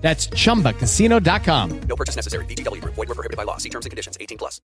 That's chumbacasino.com. No purchase necessary. VGW Group. Void were prohibited by law. See terms and conditions. 18 plus.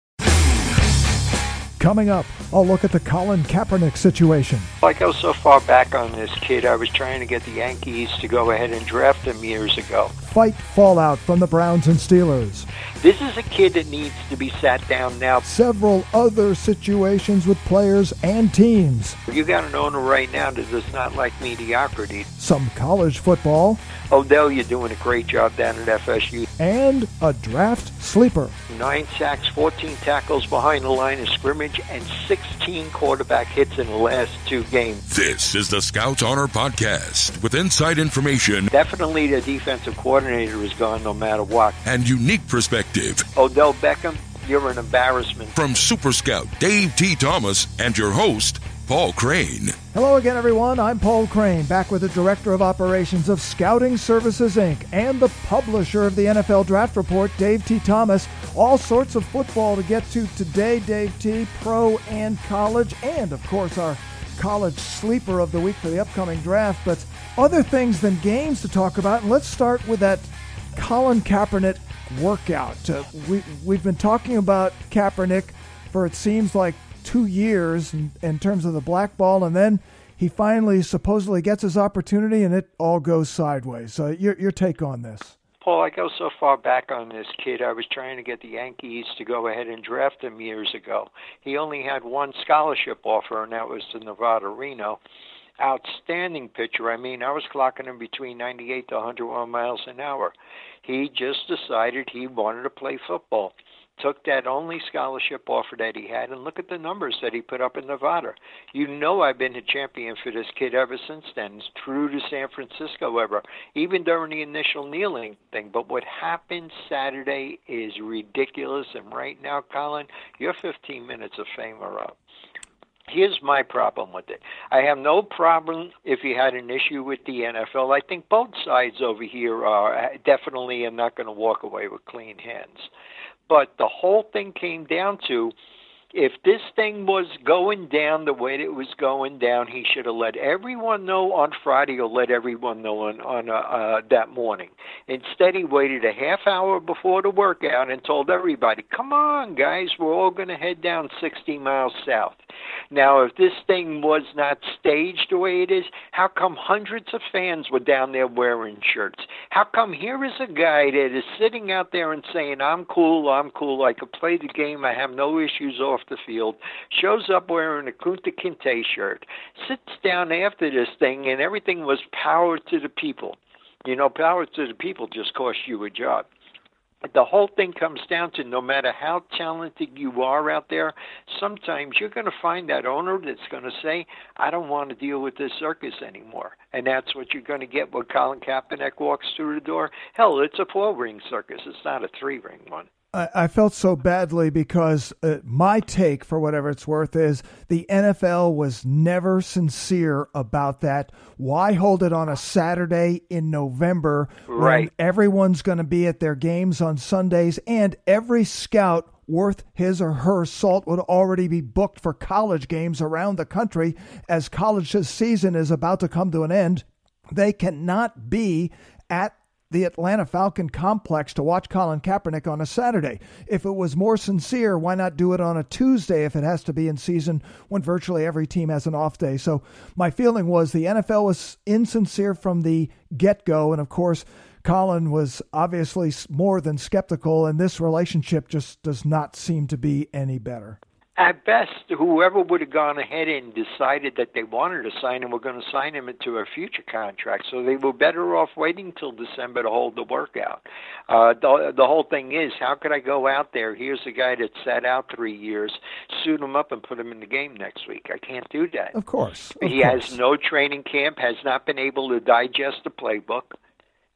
Coming up, I'll look at the Colin Kaepernick situation. I go so far back on this kid. I was trying to get the Yankees to go ahead and draft him years ago. Fight fallout from the Browns and Steelers. This is a kid that needs to be sat down now. Several other situations with players and teams. You got an owner right now that does not like mediocrity. Some college football. Odell, you're doing a great job down at FSU. And a draft sleeper. Nine sacks, 14 tackles behind the line of scrimmage, and 16 quarterback hits in the last two games. This is the Scouts Honor Podcast with inside information. Definitely the defensive coordinator is gone no matter what. And unique perspective. Odell Beckham, you're an embarrassment. From Super Scout Dave T. Thomas and your host, Paul Crane. Hello again, everyone. I'm Paul Crane, back with the Director of Operations of Scouting Services, Inc., and the publisher of the NFL Draft Report, Dave T. Thomas. All sorts of football to get to today, Dave T., pro and college, and of course, our college sleeper of the week for the upcoming draft. But other things than games to talk about, and let's start with that Colin Kaepernick workout. Uh, we, we've been talking about Kaepernick for it seems like two years in, in terms of the black ball, and then he finally supposedly gets his opportunity, and it all goes sideways. So, your your take on this? Paul, I go so far back on this kid. I was trying to get the Yankees to go ahead and draft him years ago. He only had one scholarship offer, and that was to Nevada Reno. Outstanding pitcher. I mean, I was clocking him between 98 to 101 miles an hour. He just decided he wanted to play football took that only scholarship offer that he had, and look at the numbers that he put up in Nevada. You know, I've been a champion for this kid ever since then, through to San Francisco ever, even during the initial kneeling thing. But what happened Saturday is ridiculous, and right now, Colin, your 15 minutes of fame are up. Here's my problem with it. I have no problem if you had an issue with the NFL. I think both sides over here are uh, definitely are not going to walk away with clean hands. But the whole thing came down to if this thing was going down the way it was going down, he should have let everyone know on Friday or let everyone know on, on uh, uh, that morning. Instead, he waited a half hour before the workout and told everybody, "Come on, guys, we're all going to head down 60 miles south." Now, if this thing was not staged the way it is, how come hundreds of fans were down there wearing shirts? How come here is a guy that is sitting out there and saying, "I'm cool, I'm cool, I could play the game, I have no issues off." Off the field, shows up wearing a Kunta Kinte shirt, sits down after this thing, and everything was power to the people. You know, power to the people just cost you a job the whole thing comes down to no matter how talented you are out there, sometimes you're going to find that owner that's going to say, I don't want to deal with this circus anymore. And that's what you're going to get when Colin Kaepernick walks through the door. Hell, it's a four ring circus, it's not a three ring one. I, felt so badly because uh, my take, for whatever it's worth, is the NFL was never sincere about that. Why hold it on a Saturday in November right. when everyone's going to be at their games on Sundays and every scout worth his or her salt would already be booked for college games around the country as college season is about to come to an end? They cannot be at the Atlanta Falcon complex to watch Colin Kaepernick on a Saturday. If it was more sincere, why not do it on a Tuesday if it has to be in season when virtually every team has an off day? So my feeling was the NFL was insincere from the get go. And of course, Colin was obviously more than skeptical, and this relationship just does not seem to be any better at best, whoever would have gone ahead and decided that they wanted to sign him were going to sign him into a future contract. So they were better off waiting till December to hold the workout. Uh, the, the whole thing is, how could I go out there? Here's a guy that sat out three years, suit him up, and put him in the game next week. I can't do that. Of course. Of he course. has no training camp, has not been able to digest the playbook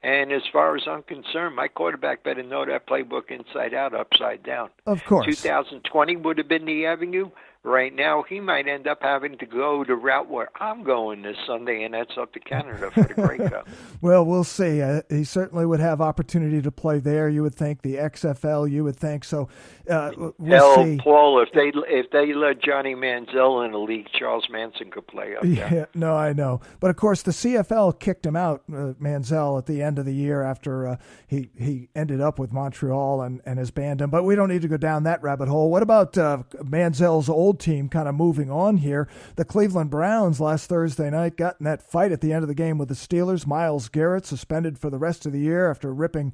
And as far as I'm concerned, my quarterback better know that playbook inside out, upside down. Of course. 2020 would have been the avenue right now he might end up having to go the route where I'm going this Sunday, and that's up to Canada for the Grey Cup. well, we'll see. Uh, he certainly would have opportunity to play there. You would think the XFL. You would think so. Uh, we'll Hell, see. Paul, if they if they let Johnny Manziel in the league, Charles Manson could play up there. Yeah, no, I know. But of course, the CFL kicked him out, uh, Manziel, at the end of the year after uh, he he ended up with Montreal and and has banned him. But we don't need to go down that rabbit hole. What about uh, Manziel's old team kind of moving on here. The Cleveland Browns last Thursday night got in that fight at the end of the game with the Steelers. Myles Garrett suspended for the rest of the year after ripping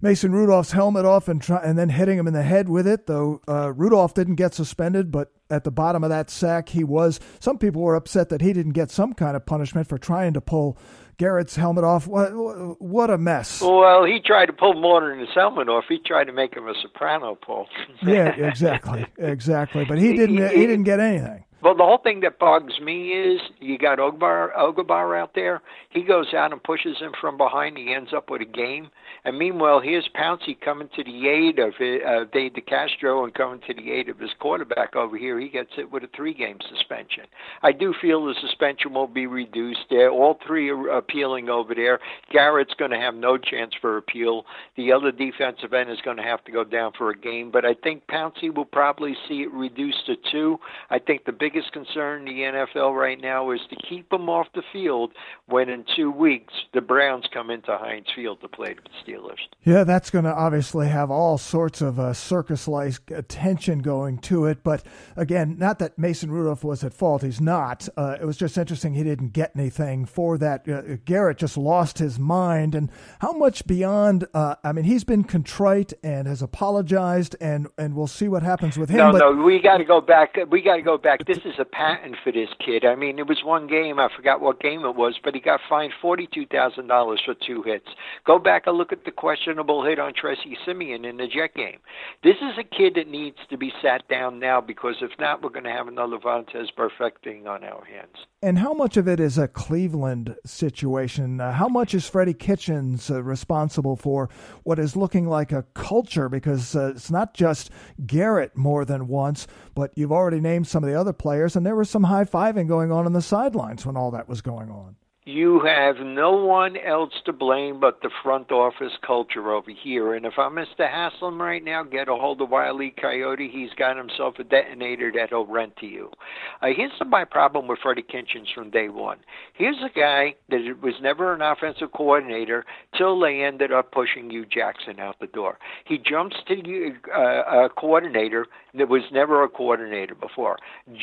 Mason Rudolph's helmet off and try, and then hitting him in the head with it. Though uh, Rudolph didn't get suspended, but at the bottom of that sack, he was. Some people were upset that he didn't get some kind of punishment for trying to pull Garrett's helmet off. What, what a mess. Well, he tried to pull more than his helmet off. He tried to make him a soprano, Paul. yeah, exactly, exactly. But he didn't. He didn't get anything. Well, the whole thing that bugs me is you got Ogbar Ogabar out there. He goes out and pushes him from behind. He ends up with a game. And meanwhile, here's Pouncey coming to the aid of uh, Dave DeCastro and coming to the aid of his quarterback over here. He gets it with a three-game suspension. I do feel the suspension will be reduced. There, all three are appealing over there. Garrett's going to have no chance for appeal. The other defensive end is going to have to go down for a game. But I think Pouncey will probably see it reduced to two. I think the biggest concern in the NFL right now is to keep them off the field when in two weeks the Browns come into Heinz Field to play the Steelers. Yeah, that's going to obviously have all sorts of uh, circus-like attention going to it. But again, not that Mason Rudolph was at fault; he's not. Uh, it was just interesting he didn't get anything for that. Uh, Garrett just lost his mind, and how much beyond? Uh, I mean, he's been contrite and has apologized, and and we'll see what happens with him. No, but, no, we got to go back. We got to go back. This is a patent for this kid. I mean, it was one game. I forgot what game it was, but he got fined forty-two thousand dollars for two hits. Go back and look at the questionable hit on Tracy Siemian in the Jet game. This is a kid that needs to be sat down now because if not, we're going to have another Vontaze Burfict on our hands. And how much of it is a Cleveland situation? Uh, how much is Freddie Kitchens uh, responsible for what is looking like a culture? Because uh, it's not just Garrett more than once, but you've already named some of the other players, and there was some high fiving going on on the sidelines when all that was going on you have no one else to blame but the front office culture over here. And if I'm Mr. Haslam right now, get a hold of Wiley Coyote. He's got himself a detonator that he'll rent to you. Uh, here's my problem with Freddie Kitchens from day one. Here's a guy that was never an offensive coordinator till they ended up pushing Hue Jackson out the door. He jumps to uh, a coordinator that was never a coordinator before.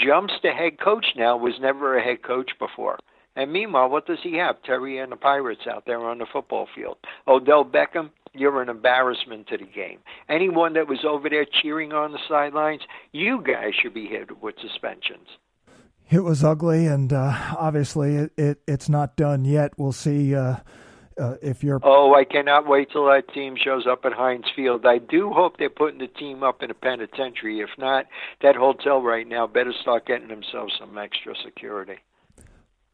Jumps to head coach now was never a head coach before. And meanwhile, what does he have? Terry and the Pirates out there on the football field. Odell Beckham, you're an embarrassment to the game. Anyone that was over there cheering on the sidelines, you guys should be hit with suspensions. It was ugly, and uh, obviously it, it, it's not done yet. We'll see. Uh, uh, if you're oh i cannot wait till that team shows up at heinz field i do hope they're putting the team up in a penitentiary if not that hotel right now better start getting themselves some extra security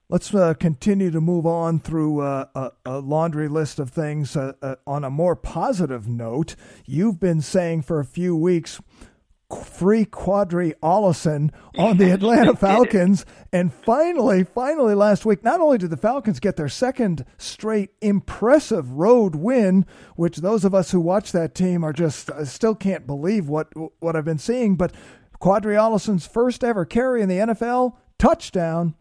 Let's uh, continue to move on through uh, a, a, laundry list of things. Uh, uh on a more positive note, you've been saying for a few weeks, free Qadree Ollison on the Atlanta Falcons. And finally, finally last week, not only did the Falcons get their second straight impressive road win, which those of us who watch that team are just uh, still can't believe what, what I've been seeing, but Qadree Ollison's first ever carry in the NFL, touchdown.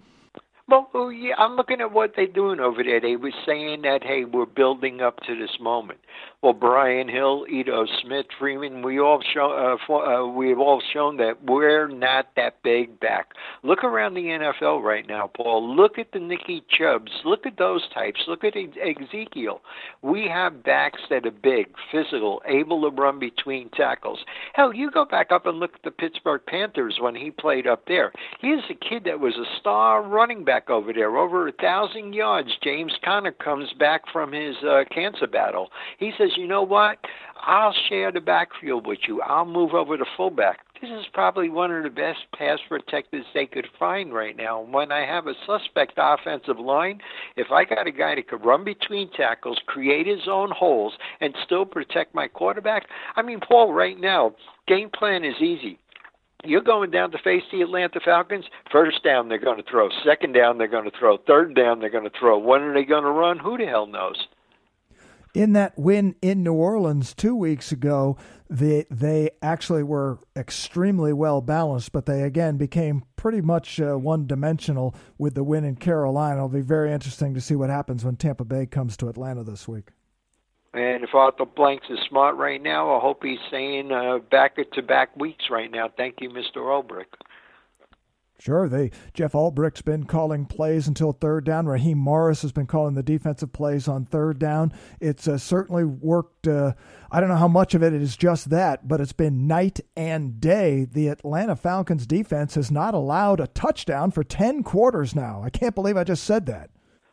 Well, yeah, I'm looking at what they're doing over there. They were saying that, hey, we're building up to this moment. Well, Brian Hill, Ito Smith, Freeman, we all show, uh, uh, we've all shown that we're not that big back. Look around the NFL right now, Paul. Look at the Nicky Chubbs. Look at those types. Look at Ezekiel. We have backs that are big, physical, able to run between tackles. Hell, you go back up and look at the Pittsburgh Panthers when he played up there. He's a kid that was a star running back over there, over a thousand yards. James Conner comes back from his uh, cancer battle. He says, you know what? I'll share the backfield with you. I'll move over to fullback. this is probably one of the best pass protectors they could find right now. When I have a suspect offensive line, if I got a guy that could run between tackles, create his own holes, and still protect my quarterback, I mean, Paul, right now, game plan is easy. You're going down to face the Atlanta Falcons. First down, they're going to throw. Second down, they're going to throw. Third down, they're going to throw. When are they going to run? Who the hell knows? In that win in New Orleans two weeks ago, they they actually were extremely well balanced, but they again became pretty much uh, one dimensional with the win in Carolina. It'll be very interesting to see what happens when Tampa Bay comes to Atlanta this week. And if Arthur Blanks is smart right now, I hope he's saying back to back weeks right now. Thank you, Mr. Ulbrich. Sure, they Jeff Ulbrich's been calling plays until third down. Raheem Morris has been calling the defensive plays on third down. It's uh, certainly worked. Uh, I don't know how much of it is just that, but it's been night and day. The Atlanta Falcons defense has not allowed a touchdown for ten quarters now. I can't believe I just said that.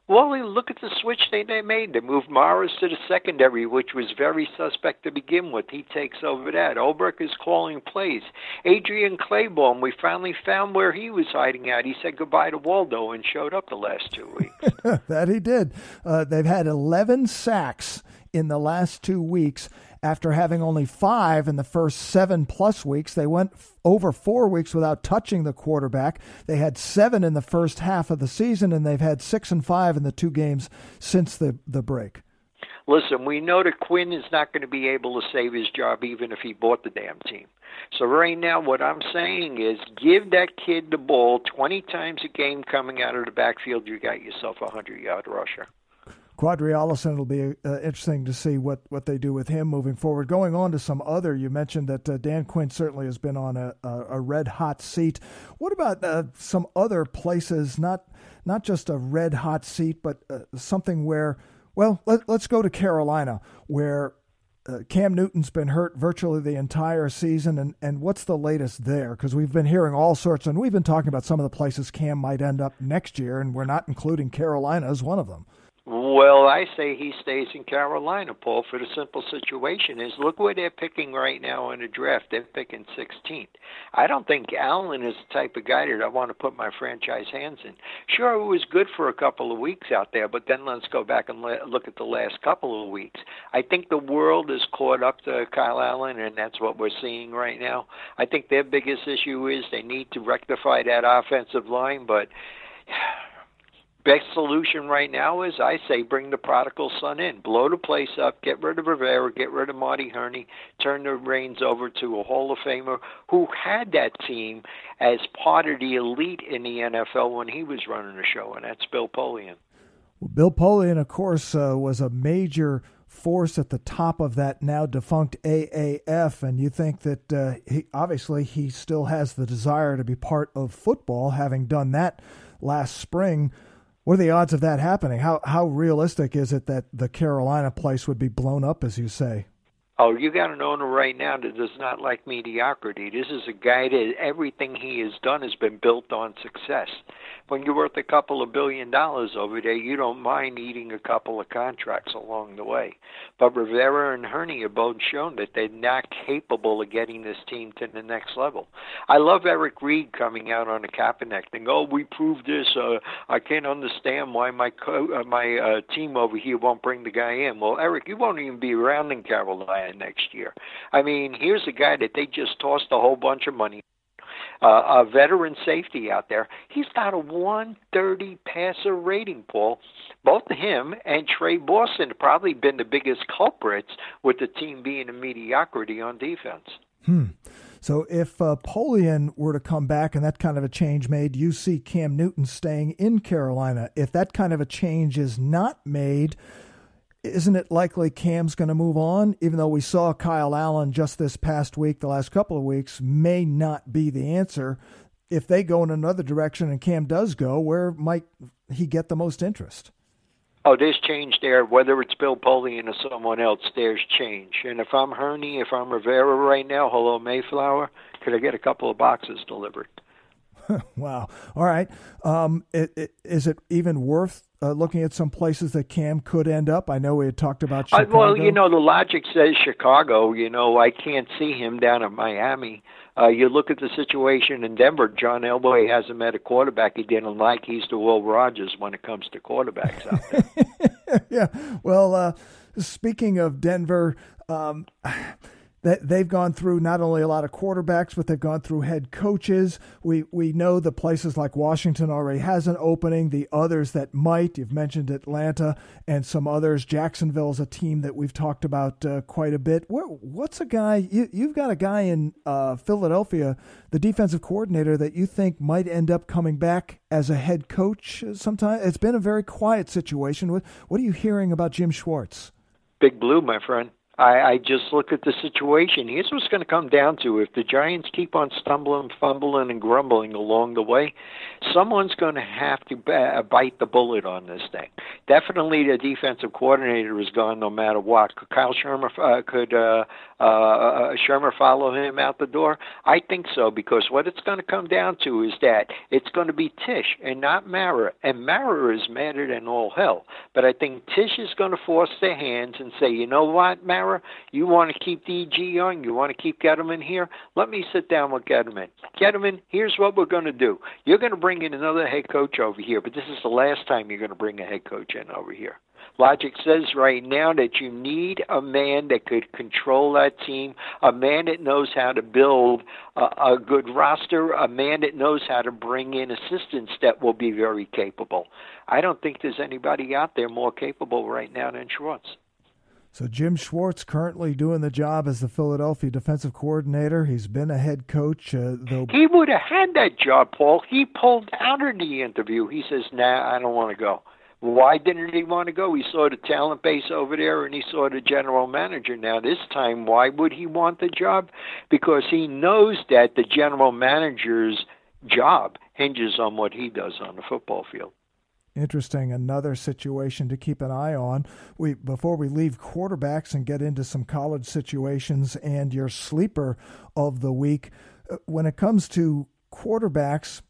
Well, look at the switch they, they made. They moved Morris to the secondary, which was very suspect to begin with. He takes over that. Ulbrich is calling plays. Adrian Clayborn, we finally found where he was hiding out. He said goodbye to Waldo and showed up the last two weeks. that he did. Uh, they've had 11 sacks in the last two weeks after having only five in the first seven plus weeks. They went over four weeks without touching the quarterback. They had seven in the first half of the season, and they've had six and five in the two games since the, the break. Listen, we know that Quinn is not going to be able to save his job even if he bought the damn team. So right now, what I'm saying is, give that kid the ball 20 times a game coming out of the backfield. You got yourself a hundred yard rusher. Qadree Ollison will be uh, interesting to see what, what they do with him moving forward. Going on to some other, you mentioned that uh, Dan Quinn certainly has been on a, a, a red hot seat. What about uh, some other places, not not just a red hot seat, but uh, something where, well, let, us go to Carolina, where uh, Cam Newton's been hurt virtually the entire season, and, and what's the latest there? Because we've been hearing all sorts, and we've been talking about some of the places Cam might end up next year, and we're not including Carolina as one of them. Well, I say he stays in Carolina, Paul, for the simple situation is look where they're picking right now in the draft. They're picking 16th. I don't think Allen is the type of guy that I want to put my franchise hands in. Sure, it was good for a couple of weeks out there, but then let's go back and look at the last couple of weeks. I think the world is caught up to Kyle Allen, and that's what we're seeing right now. I think their biggest issue is they need to rectify that offensive line, but best solution right now is I say bring the prodigal son in, blow the place up, get rid of Rivera, get rid of Marty Hurney, turn the reins over to a Hall of Famer who had that team as part of the elite in the NFL when he was running the show, and that's Bill Polian. Well, Bill Polian, of course, uh, was a major force at the top of that now defunct AAF, and you think that uh, he obviously he still has the desire to be part of football, having done that last spring. What are the odds of that happening? How how realistic is it that the Carolina place would be blown up, as you say? Oh, you got an owner right now that does not like mediocrity. This is a guy that everything he has done has been built on success. When you're worth a couple of billion dollars over there, you don't mind eating a couple of contracts along the way. But Rivera and Hurney have both shown that they're not capable of getting this team to the next level. I love Eric Reid coming out on the Kaepernick thing. Oh, we proved this. Uh, I can't understand why my co- uh, my uh, team over here won't bring the guy in. Well, Eric, you won't even be around in Carolina next year. I mean, here's a guy that they just tossed a whole bunch of money. Uh, a veteran safety out there. He's got a 130 passer rating, Paul. Both him and Trey Boston have probably been the biggest culprits with the team being a mediocrity on defense. Hmm. So if uh, Polian were to come back and that kind of a change made, you see Cam Newton staying in Carolina. If that kind of a change is not made, isn't it likely Cam's going to move on? Even though we saw Kyle Allen just this past week, the last couple of weeks, may not be the answer. If they go in another direction and Cam does go, where might he get the most interest? Oh, there's change there. Whether it's Bill Polian or someone else, there's change. And if I'm Hurney, if I'm Rivera right now, hello Mayflower, could I get a couple of boxes delivered? wow. All right. Um, it, it, is it even worth uh, looking at some places that Cam could end up? I know we had talked about Chicago. Uh, well, you know, the logic says Chicago. You know, I can't see him down at Miami. Uh, you look at the situation in Denver. John Elway hasn't met a quarterback he didn't like. He's the Will Rogers when it comes to quarterbacks out there. yeah. Well, uh, speaking of Denver. Um, that they've gone through not only a lot of quarterbacks, but they've gone through head coaches. We we know the places like Washington already has an opening. The others that might, you've mentioned Atlanta and some others. Jacksonville's a team that we've talked about uh, quite a bit. Where, what's a guy you, have got a guy in uh, Philadelphia, the defensive coordinator that you think might end up coming back as a head coach sometime? It's been a very quiet situation. What what are you hearing about Jim Schwartz? Big Blue, my friend. I, I just look at the situation. Here's what's going to come down to: if the Giants keep on stumbling, fumbling, and grumbling along the way, someone's going to have to b- bite the bullet on this thing. Definitely, the defensive coordinator is gone, no matter what. Kyle Shurmur uh, could uh, uh, uh, Shurmur follow him out the door? I think so, because what it's going to come down to is that it's going to be Tisch and not Mara, and Mara is madder than all hell. But I think Tisch is going to force their hands and say, you know what, Mara you want to keep DG young? You want to keep Gettleman here? Let me sit down with Gettleman. Gettleman, here's what we're going to do. You're going to bring in another head coach over here, but this is the last time you're going to bring a head coach in over here. Logic says right now that you need a man that could control that team, a man that knows how to build a, a good roster, a man that knows how to bring in assistants that will be very capable. I don't think there's anybody out there more capable right now than Schwartz. So Jim Schwartz currently doing the job as the Philadelphia defensive coordinator. He's been a head coach. Uh, though he would have had that job, Paul. He pulled out in the interview. He says, "Nah, I don't want to go." Why didn't he want to go? He saw the talent base over there, and he saw the general manager. Now this time, why would he want the job? Because he knows that the general manager's job hinges on what he does on the football field interesting another situation to keep an eye on we before we leave quarterbacks and get into some college situations and your sleeper of the week uh, when it comes to quarterbacks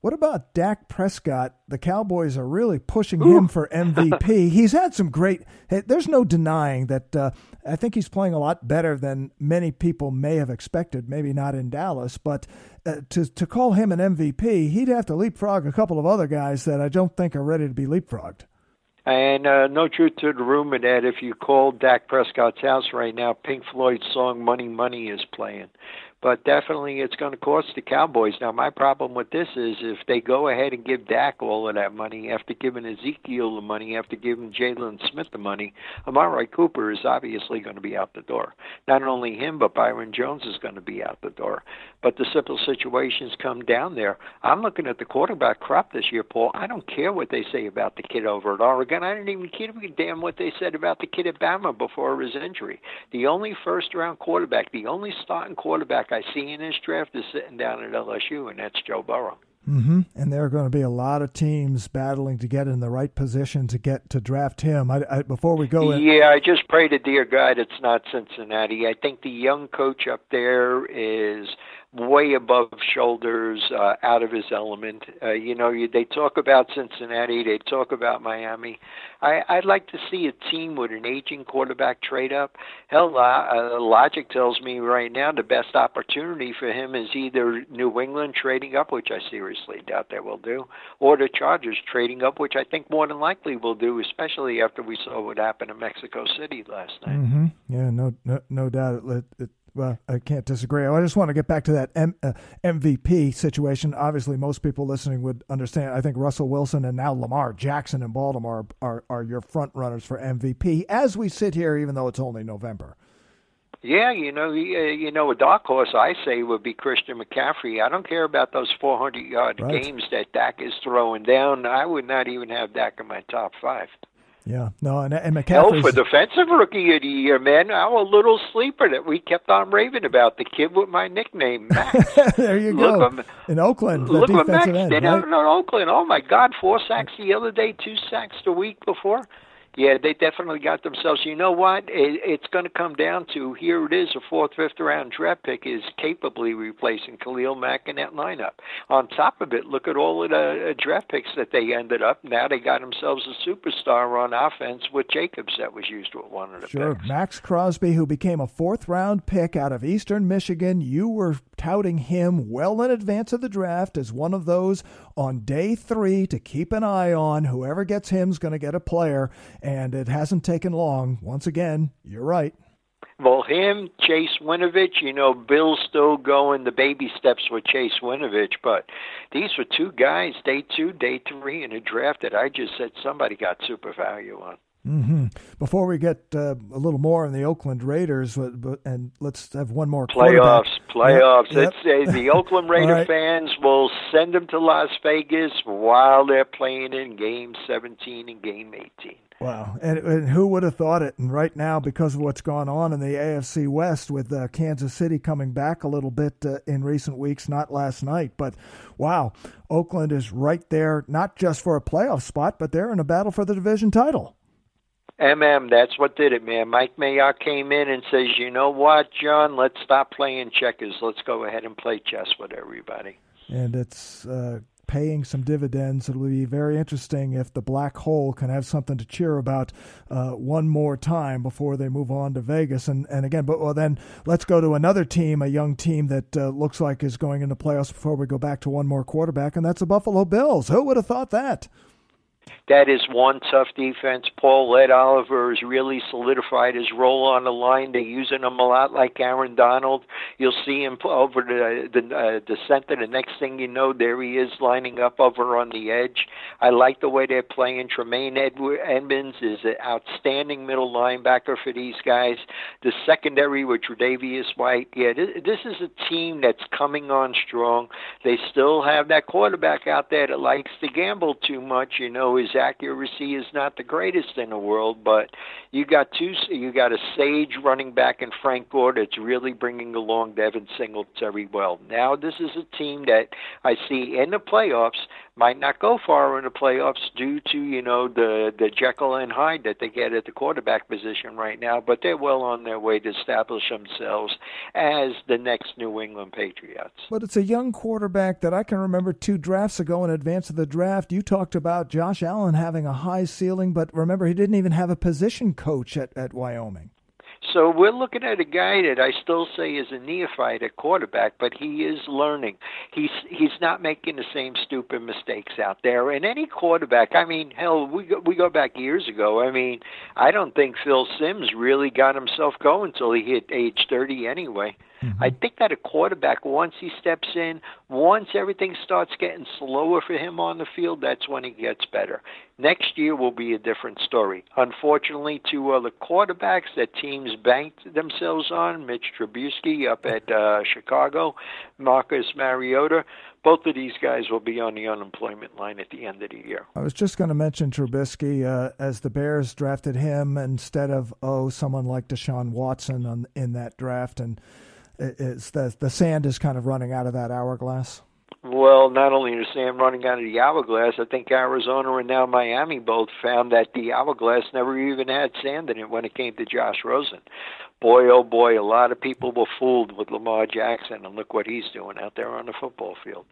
what about Dak Prescott? The Cowboys are really pushing Ooh. him for MVP. he's had some great. There's no denying that. Uh, I think he's playing a lot better than many people may have expected. Maybe not in Dallas, but uh, to to call him an MVP, he'd have to leapfrog a couple of other guys that I don't think are ready to be leapfrogged. And uh, no truth to the rumor that if you call Dak Prescott's house right now, Pink Floyd's song "Money Money" is playing but definitely it's going to cost the Cowboys. Now, my problem with this is if they go ahead and give Dak all of that money after giving Ezekiel the money, after giving Jaylon Smith the money, Amari Cooper is obviously going to be out the door. Not only him, but Byron Jones is going to be out the door. But the simple situations come down there. I'm looking at the quarterback crop this year, Paul. I don't care what they say about the kid over at Oregon. I didn't even care damn what they said about the kid at Bama before his injury. The only first round quarterback, the only starting quarterback I see in this draft is sitting down at LSU, and that's Joe Burrow. Mm-hmm. And there are going to be a lot of teams battling to get in the right position to get to draft him. I, I, before we go, in, yeah, I just pray to dear God it's not Cincinnati. I think the young coach up there is way above shoulders, uh, out of his element. Uh, you know, you, they talk about Cincinnati, they talk about Miami. I, I'd like to see a team with an aging quarterback trade up. Hell, uh, uh, logic tells me right now the best opportunity for him is either New England trading up, which I seriously doubt they will do, or the Chargers trading up, which I think more than likely will do, especially after we saw what happened in Mexico City last night. Mm-hmm. Yeah, no, no, no doubt. It, it, well, I can't disagree. I just want to get back to that M- uh, MVP situation. Obviously, most people listening would understand. I think Russell Wilson and now Lamar Jackson in Baltimore are, are your front runners for MVP as we sit here, even though it's only November. Yeah, you know, you know, a dark horse I say would be Christian McCaffrey. I don't care about those 400 yard right. games that Dak is throwing down. I would not even have Dak in my top five. Yeah, no, and, and McCaffrey. Hell, for defensive rookie of the year, man, our little sleeper that we kept on raving about, the kid with my nickname, Max. there you go. in Oakland, look at Max. End, right? in Oakland. Oh my God, four sacks the other day, two sacks the week before. Yeah, they definitely got themselves. You know what? It, it's going to come down to here. It is a fourth, fifth round draft pick is capably replacing Khalil Mack in that lineup. On top of it, look at all of the uh, draft picks that they ended up. Now they got themselves a superstar on offense with Jacobs that was used with one of the sure. picks. Maxx Crosby, who became a fourth round pick out of Eastern Michigan, you were touting him well in advance of the draft as one of those on day three to keep an eye on. Whoever gets him is going to get a player and it hasn't taken long. Once again, you're right. Well, him, Chase Winovich, you know, Bill's still going the baby steps with Chase Winovich, but these were two guys, day two, day three in a draft that I just said somebody got super value on. Mm-hmm. Before we get uh, a little more on the Oakland Raiders, but, but, and let's have one more playoffs. Playoffs. Yep. Yep. Uh, the Oakland Raider right. fans will send them to Las Vegas while they're playing in Game 17 and Game 18. Wow, and, and, who would have thought it? And right now, because of what's gone on in the AFC West, with uh, Kansas City coming back a little bit uh, in recent weeks, not last night, but wow, Oakland is right there, not just for a playoff spot, but they're in a battle for the division title. MM, that's what did it, man. Mike Mayock came in and says, "You know what, John? Let's stop playing checkers. Let's go ahead and play chess with everybody." And it's uh, paying some dividends. It'll be very interesting if the black hole can have something to cheer about uh, one more time before they move on to Vegas. And and again, but well, then let's go to another team, a young team that uh, looks like is going into playoffs before we go back to one more quarterback, and that's the Buffalo Bills. Who would have thought that? That is one tough defense. Paul Ed Oliver has really solidified his role on the line. They're using him a lot like Aaron Donald. You'll see him over the the, uh, the center. The next thing you know, there he is lining up over on the edge. I like the way they're playing. Tremaine Edward Edmonds is an outstanding middle linebacker for these guys. The secondary with Tre'Davious White. Yeah, this, this is a team that's coming on strong. They still have that quarterback out there that likes to gamble too much. You know, his accuracy is not the greatest in the world, but you got two. You got a sage running back in Frank Gore that's really bringing along Devin Singletary well. Now this is a team that I see in the playoffs might not go far in the playoffs due to you know the the Jekyll and Hyde that they get at the quarterback position right now, but they're well on their way to establish themselves as the next New England Patriots. But it's a young quarterback that I can remember two drafts ago in advance of the draft. You talked about Josh Allen having a high ceiling, but remember he didn't even have a position coach at, at Wyoming. So we're looking at a guy that I still say is a neophyte at quarterback, but he is learning. He's he's not making the same stupid mistakes out there. And any quarterback, I mean, hell, we go, we go back years ago. I mean, I don't think Phil Simms really got himself going until he hit age 30 anyway. Mm-hmm. I think that a quarterback, once he steps in, once everything starts getting slower for him on the field, that's when he gets better. Next year will be a different story. Unfortunately, two other quarterbacks that teams banked themselves on, Mitch Trubisky up at uh, Chicago, Marcus Mariota, both of these guys will be on the unemployment line at the end of the year. I was just going to mention Trubisky uh, as the Bears drafted him instead of oh someone like Deshaun Watson on, in that draft, and it's the the sand is kind of running out of that hourglass. Well, not only is Sam running out of the hourglass, I think Arizona and now Miami both found that the hourglass never even had sand in it when it came to Josh Rosen. Boy, oh boy, a lot of people were fooled with Lamar Jackson, and look what he's doing out there on the football field.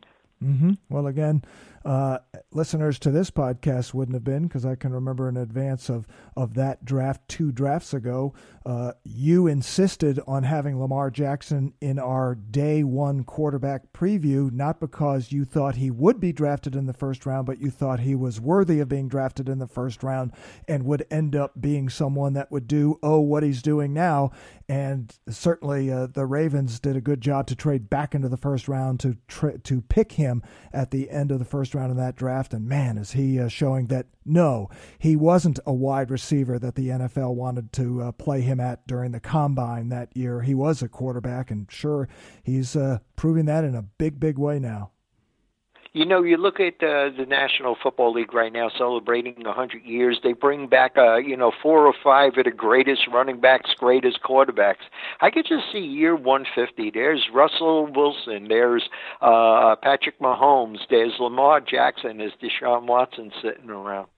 Mm-hmm. Well, again, uh, listeners to this podcast wouldn't have been because I can remember in advance of, of that draft two drafts ago, uh, you insisted on having Lamar Jackson in our day one quarterback preview, not because you thought he would be drafted in the first round, but you thought he was worthy of being drafted in the first round and would end up being someone that would do, oh, what he's doing now. And certainly uh, the Ravens did a good job to trade back into the first round to, tra- to pick him at the end of the first round in that draft. And man, is he uh, showing that no, he wasn't a wide receiver that the NFL wanted to uh, play him at during the combine that year. He was a quarterback, and sure, he's uh, proving that in a big, big way now. You know, you look at uh, the National Football League right now celebrating 100 years. They bring back, uh, you know, four or five of the greatest running backs, greatest quarterbacks. I could just see year 150. There's Russell Wilson. There's uh, Patrick Mahomes. There's Lamar Jackson. There's Deshaun Watson sitting around.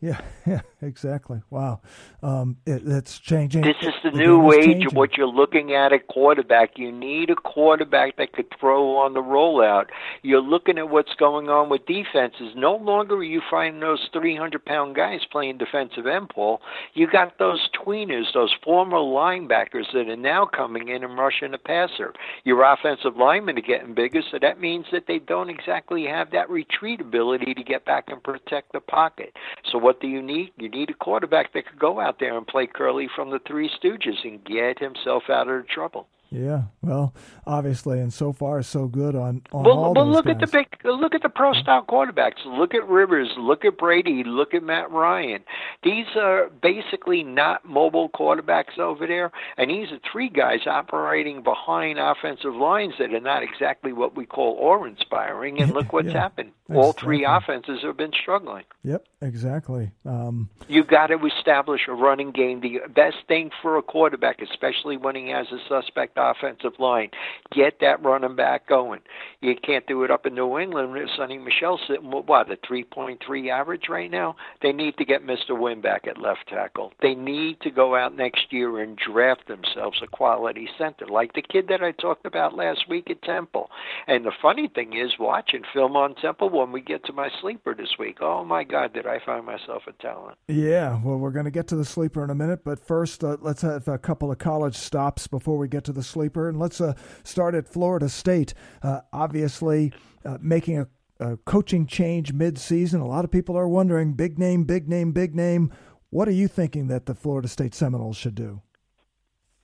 Yeah, yeah, exactly. Wow, um, it, it's changing. This is the, the new age of what you're looking at at quarterback. You need a quarterback that could throw on the rollout. You're looking at what's going on with defenses. No longer are you finding those 300 pound guys playing defensive end, Paul. You got those tweeners, those former linebackers that are now coming in and rushing the passer. Your offensive linemen are getting bigger, so that means that they don't exactly have that retreat ability to get back and protect the pocket. So what do you need? You need a quarterback that could go out there and play Curly from the Three Stooges and get himself out of trouble. Yeah, well, obviously, and so far so good on on Well, all well look guys. at the big, look at the pro style quarterbacks. Look at Rivers. Look at Brady. Look at Matt Ryan. These are basically not mobile quarterbacks over there, and these are three guys operating behind offensive lines that are not exactly what we call awe-inspiring. And look what's Yeah, happened. All three offenses have been struggling. Yep, exactly. Um, You got to establish a running game. The best thing for a quarterback, especially when he has a suspect offensive line, get that running back going. You can't do it up in New England. With Sony Michel sitting with what a 3.3 average right now. They need to get Mr. Wynn back at left tackle. They need to go out next year and draft themselves a quality center, like the kid that I talked about last week at Temple. And the funny thing is, watching film on Temple when we get to my sleeper this week. Oh my God, did I find myself a talent? yeah, well, we're going to get to the sleeper in a minute, but first, uh, let's have a couple of college stops before we get to the sleeper, and let's uh, start at Florida State. Uh, obviously, uh, making a, a coaching change mid-season. A lot of people are wondering, big name, big name, big name. What are you thinking that the Florida State Seminoles should do?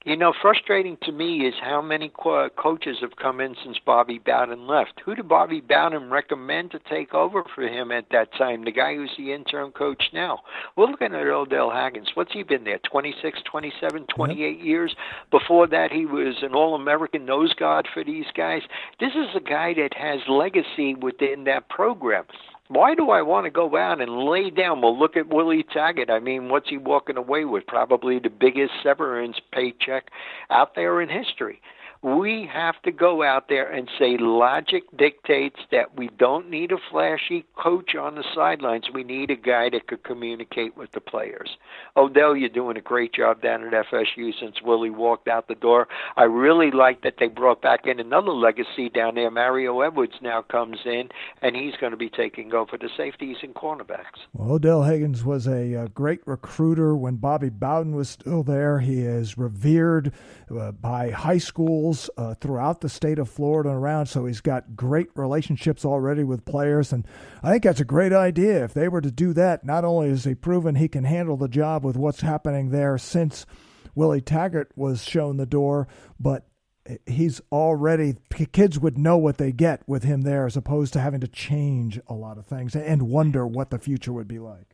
You know, frustrating to me is how many co- coaches have come in since Bobby Bowden left. Who did Bobby Bowden recommend to take over for him at that time? The guy who's the interim coach now. We're looking at Odell Haggins. What's he been there? 26, 27, 28 years? Before that, he was an All American nose guard for these guys. This is a guy that has legacy within that program why do I want to go out and lay down? Well, look at Willie Taggart. I mean, what's he walking away with? Probably the biggest severance paycheck out there in history. We have to go out there and say logic dictates that we don't need a flashy coach on the sidelines. We need a guy that could communicate with the players. Odell, you're doing a great job down at FSU since Willie walked out the door. I really like that they brought back in another legacy down there. Mario Edwards now comes in, and he's going to be taking over the safeties and cornerbacks. Well, Odell Haggins was a, uh great recruiter when Bobby Bowden was still there. He is revered uh, by high schools uh, throughout the state of Florida and around, so he's got great relationships already with players. And I think that's a great idea. If they were to do that, not only is he proven he can handle the job with what's happening there since Willie Taggart was shown the door, but he's already kids would know what they get with him there as opposed to having to change a lot of things and wonder what the future would be like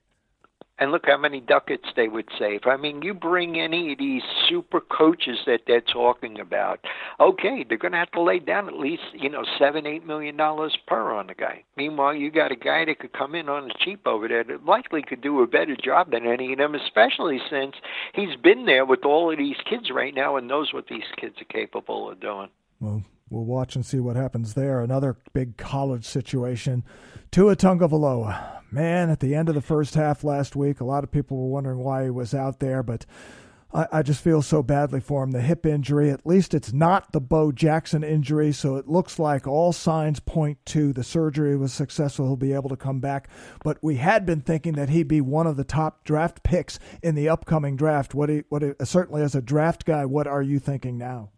And look how many ducats they would save. I mean, you bring any of these super coaches that they're talking about, okay, they're going to have to lay down at least, you know, seven, eight million dollars per on the guy. Meanwhile, you got a guy that could come in on the cheap over there that likely could do a better job than any of them, especially since he's been there with all of these kids right now and knows what these kids are capable of doing. well we'll watch and see what happens there another big college situation Tua Tagovailoa man at the end of the first half last week a lot of people were wondering why he was out there but I, I just feel so badly for him. The hip injury, at least it's not the Bo Jackson injury, so it looks like all signs point to the surgery was successful. He'll be able to come back. But we had been thinking that he'd be one of the top draft picks in the upcoming draft. What, he, what he, certainly as a draft guy, what are you thinking now?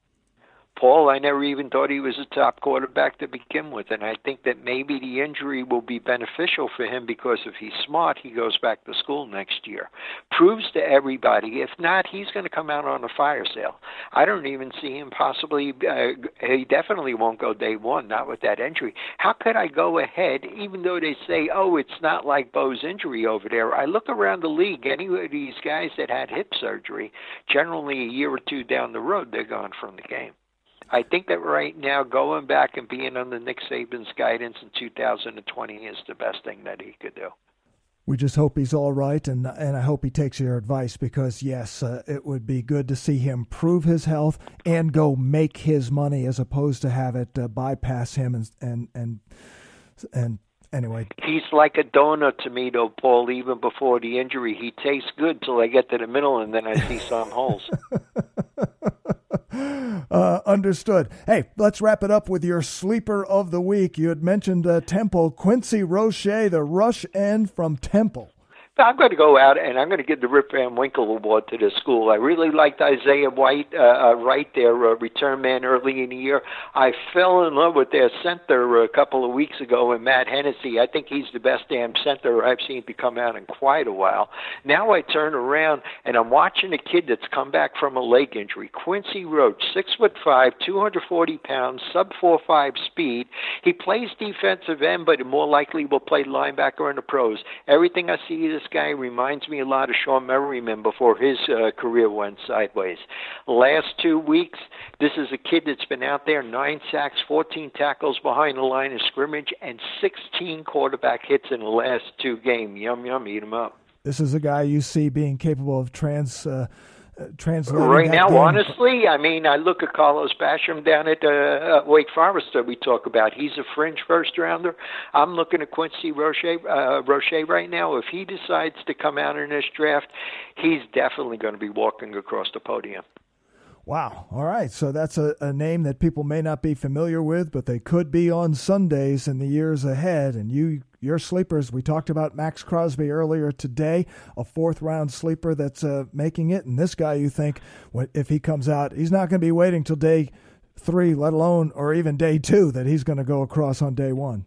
Paul, I never even thought he was a top quarterback to begin with, and I think that maybe the injury will be beneficial for him because if he's smart, he goes back to school next year. Proves to everybody. If not, he's going to come out on a fire sale. I don't even see him possibly. Uh, he definitely won't go day one, not with that injury. How could I go ahead, even though they say, "Oh, it's not like Bo's injury over there"? I look around the league. Any of these guys that had hip surgery, generally a year or two down the road, they're gone from the game. I think that right now, going back and being under Nick Saban's guidance in 2020 is the best thing that he could do. We just hope he's all right, and and I hope he takes your advice because yes, uh, it would be good to see him prove his health and go make his money as opposed to have it uh, bypass him and and and and Anyway, He's like a donut to me, though, Paul. Even before the injury, he tastes good till I get to the middle, and then I see some holes. uh, understood. Hey, let's wrap it up with your sleeper of the week. You had mentioned uh, Temple Quincy Roche, the rush end from Temple. I'm going to go out and I'm going to give the Rip Van Winkle Award to the school. I really liked Isaiah White, uh, uh, right their uh, return man early in the year. I fell in love with their center a couple of weeks ago in Matt Hennessy. I think he's the best damn center I've seen to come out in quite a while. Now I turn around and I'm watching a kid that's come back from a leg injury. Quincy Roche, six foot five, 240 pounds, sub four five speed. He plays defensive end, but more likely will play linebacker in the pros. Everything I see this guy reminds me a lot of Shawne Merriman before his uh, career went sideways. Last two weeks, this is a kid that's been out there nine sacks, 14 tackles behind the line of scrimmage, and 16 quarterback hits in the last two games. Yum yum, eat him up. This is a guy you see being capable of trans. Uh, translating right now, game. honestly, I mean, I look at Carlos Basham down at uh, uh, Wake Forest that we talk about. He's a fringe first rounder. I'm looking at Quincy Roche, uh, Roche right now. If he decides to come out in this draft, he's definitely going to be walking across the podium. Wow. All right. So that's a, a name that people may not be familiar with, but they could be on Sundays in the years ahead. And you, your sleepers, we talked about Maxx Crosby earlier today, a fourth round sleeper that's uh, making it. And this guy, you think, if he comes out, he's not going to be waiting till day three, let alone, or even day two, that he's going to go across on day one.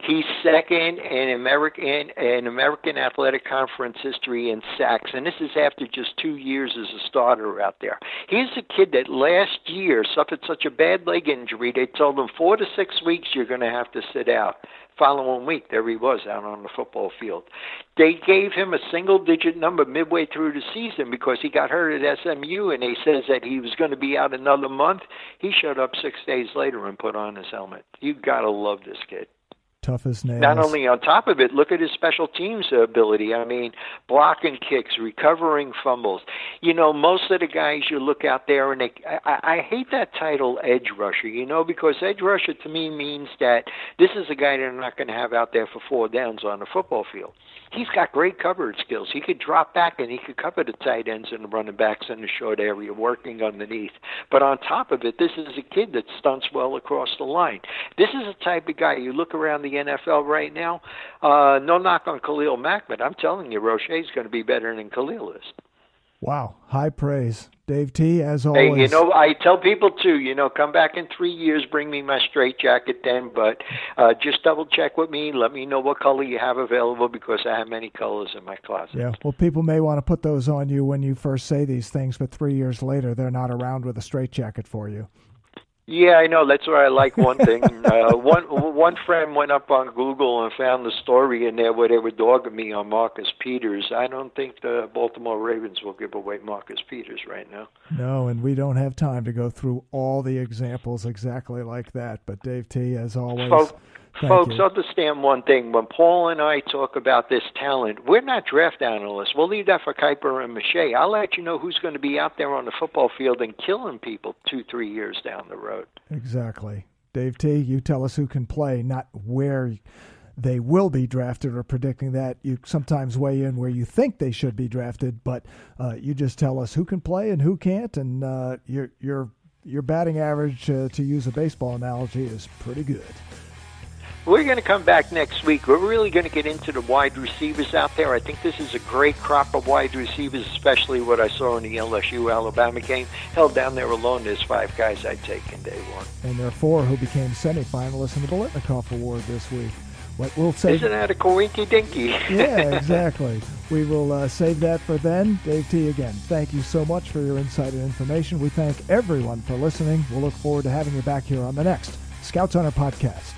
He's second in American in American Athletic Conference history in sacks, and this is after just two years as a starter out there. He's a kid that last year suffered such a bad leg injury. They told him four to six weeks you're going to have to sit out. Following week, there he was out on the football field. They gave him a single-digit number midway through the season because he got hurt at SMU, and they says that he was going to be out another month. He showed up six days later and put on his helmet. You got to love this kid. Tough as nails. Not only on top of it, look at his special teams ability. I mean, blocking kicks, recovering fumbles. You know, most of the guys you look out there, and they, I, I hate that title, edge rusher. You know, because edge rusher to me means that this is a guy they're not going to have out there for four downs on the football field. He's got great coverage skills. He could drop back and he could cover the tight ends and the running backs in the short area, working underneath. But on top of it, this is a kid that stunts well across the line. This is the type of guy you look around the NFL right now. Uh, no knock on Khalil Mack, but I'm telling you, Roche's going to be better than Khalil is. Wow. High praise. Dave T, as always, Hey, you know, I tell people too, you know, come back in three years, bring me my straight jacket then, but uh, just double check with me. Let me know what color you have available because I have many colors in my closet. Yeah, well, people may want to put those on you when you first say these things, but three years later, they're not around with a straitjacket for you. Yeah, I know. That's where I like one thing. uh, one one friend went up on Google and found the story in there where they were dogging me on Marcus Peters. I don't think the Baltimore Ravens will give away Marcus Peters right now. No, and we don't have time to go through all the examples exactly like that. But Dave T, as always, Folks, thank folks you. understand one thing. When Paul and I talk about this talent, we're not draft analysts. We'll leave that for Kiper and Mayock. I'll let you know who's going to be out there on the football field and killing people two, three years down the road. Exactly. Dave T, you tell us who can play, not where they will be drafted or predicting that. You sometimes weigh in where you think they should be drafted, but uh, you just tell us who can play and who can't, and uh, your your your batting average, uh, to use a baseball analogy, is pretty good. We're going to come back next week. We're really going to get into the wide receivers out there. I think this is a great crop of wide receivers, especially what I saw in the LSU Alabama game. Held down there alone, there's five guys I'd take in day one. And there are four who became semifinalists in the Biletnikoff Award this week. What we'll say. Isn't that a coinky dinky? yeah, exactly. We will uh, save that for then. Dave T, again, thank you so much for your insight and information. We thank everyone for listening. We'll look forward to having you back here on the next Scouts Hunter podcast.